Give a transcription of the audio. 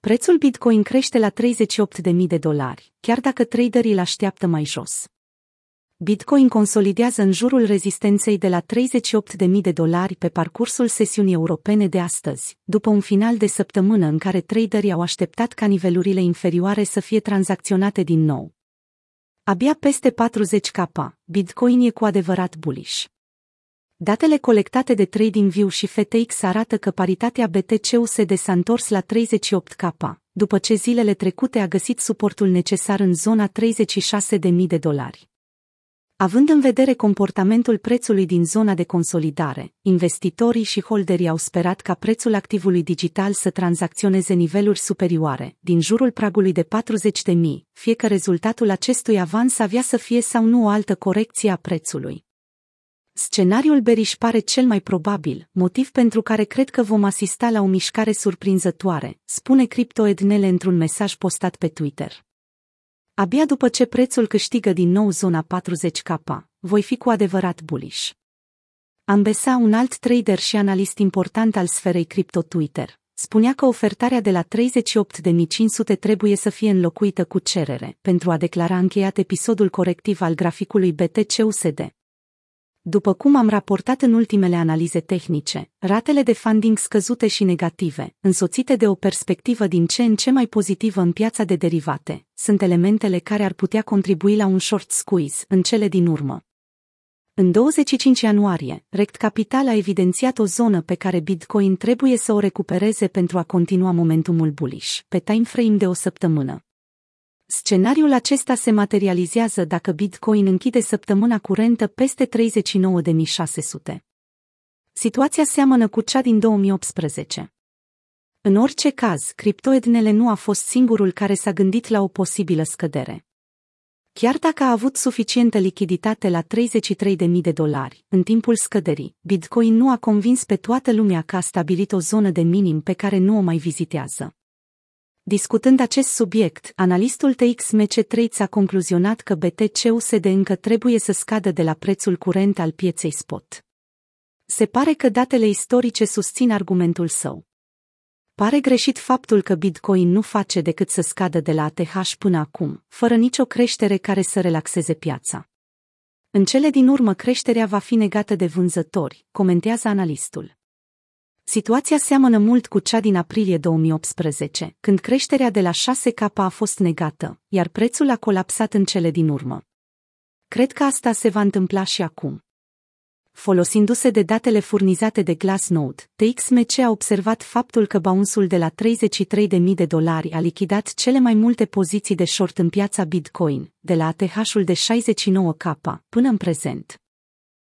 Prețul Bitcoin crește la 38.000 de dolari, chiar dacă traderii îl așteaptă mai jos. Bitcoin consolidează în jurul rezistenței de la 38.000 de dolari pe parcursul sesiunii europene de astăzi, după un final de săptămână în care traderii au așteptat ca nivelurile inferioare să fie tranzacționate din nou. Abia peste 40k, Bitcoin e cu adevărat bullish. Datele colectate de TradingView și FTX arată că paritatea BTC-USD s-a întors la 38K, după ce zilele trecute a găsit suportul necesar în zona 36.000 de dolari. Având în vedere comportamentul prețului din zona de consolidare, investitorii și holderii au sperat ca prețul activului digital să tranzacționeze niveluri superioare, din jurul pragului de 40.000, fie că rezultatul acestui avans avea să fie sau nu o altă corecție a prețului. Scenariul beriș pare cel mai probabil, motiv pentru care cred că vom asista la o mișcare surprinzătoare, spune CryptoEdnele într-un mesaj postat pe Twitter. Abia după ce prețul câștigă din nou zona 40K, voi fi cu adevărat bullish. Ambesa, un alt trader și analist important al sferei cripto Twitter, spunea că ofertarea de la 38.500 trebuie să fie înlocuită cu cerere pentru a declara încheiat episodul corectiv al graficului BTC-USD. După cum am raportat în ultimele analize tehnice, ratele de funding scăzute și negative, însoțite de o perspectivă din ce în ce mai pozitivă în piața de derivate, sunt elementele care ar putea contribui la un short squeeze în cele din urmă. În 25 ianuarie, Rect Capital a evidențiat o zonă pe care Bitcoin trebuie să o recupereze pentru a continua momentumul bullish, pe timeframe de o săptămână. Scenariul acesta se materializează dacă Bitcoin închide săptămâna curentă peste 39.600. Situația seamănă cu cea din 2018. În orice caz, criptoednele nu a fost singurul care s-a gândit la o posibilă scădere. Chiar dacă a avut suficientă lichiditate la 33.000 de dolari, în timpul scăderii, Bitcoin nu a convins pe toată lumea că a stabilit o zonă de minim pe care nu o mai vizitează. Discutând acest subiect, analistul TXMC Trades a concluzionat că BTC-USD încă trebuie să scadă de la prețul curent al pieței spot. Se pare că datele istorice susțin argumentul său. Pare greșit faptul că Bitcoin nu face decât să scadă de la ATH până acum, fără nicio creștere care să relaxeze piața. În cele din urmă creșterea va fi negată de vânzători, comentează analistul. Situația seamănă mult cu cea din aprilie 2018, când creșterea de la 6K a fost negată, iar prețul a colapsat în cele din urmă. Cred că asta se va întâmpla și acum. Folosindu-se de datele furnizate de Glassnode, TXMC a observat faptul că bounce de la 33.000 de dolari a lichidat cele mai multe poziții de short în piața Bitcoin, de la ATH-ul de 69K până în prezent.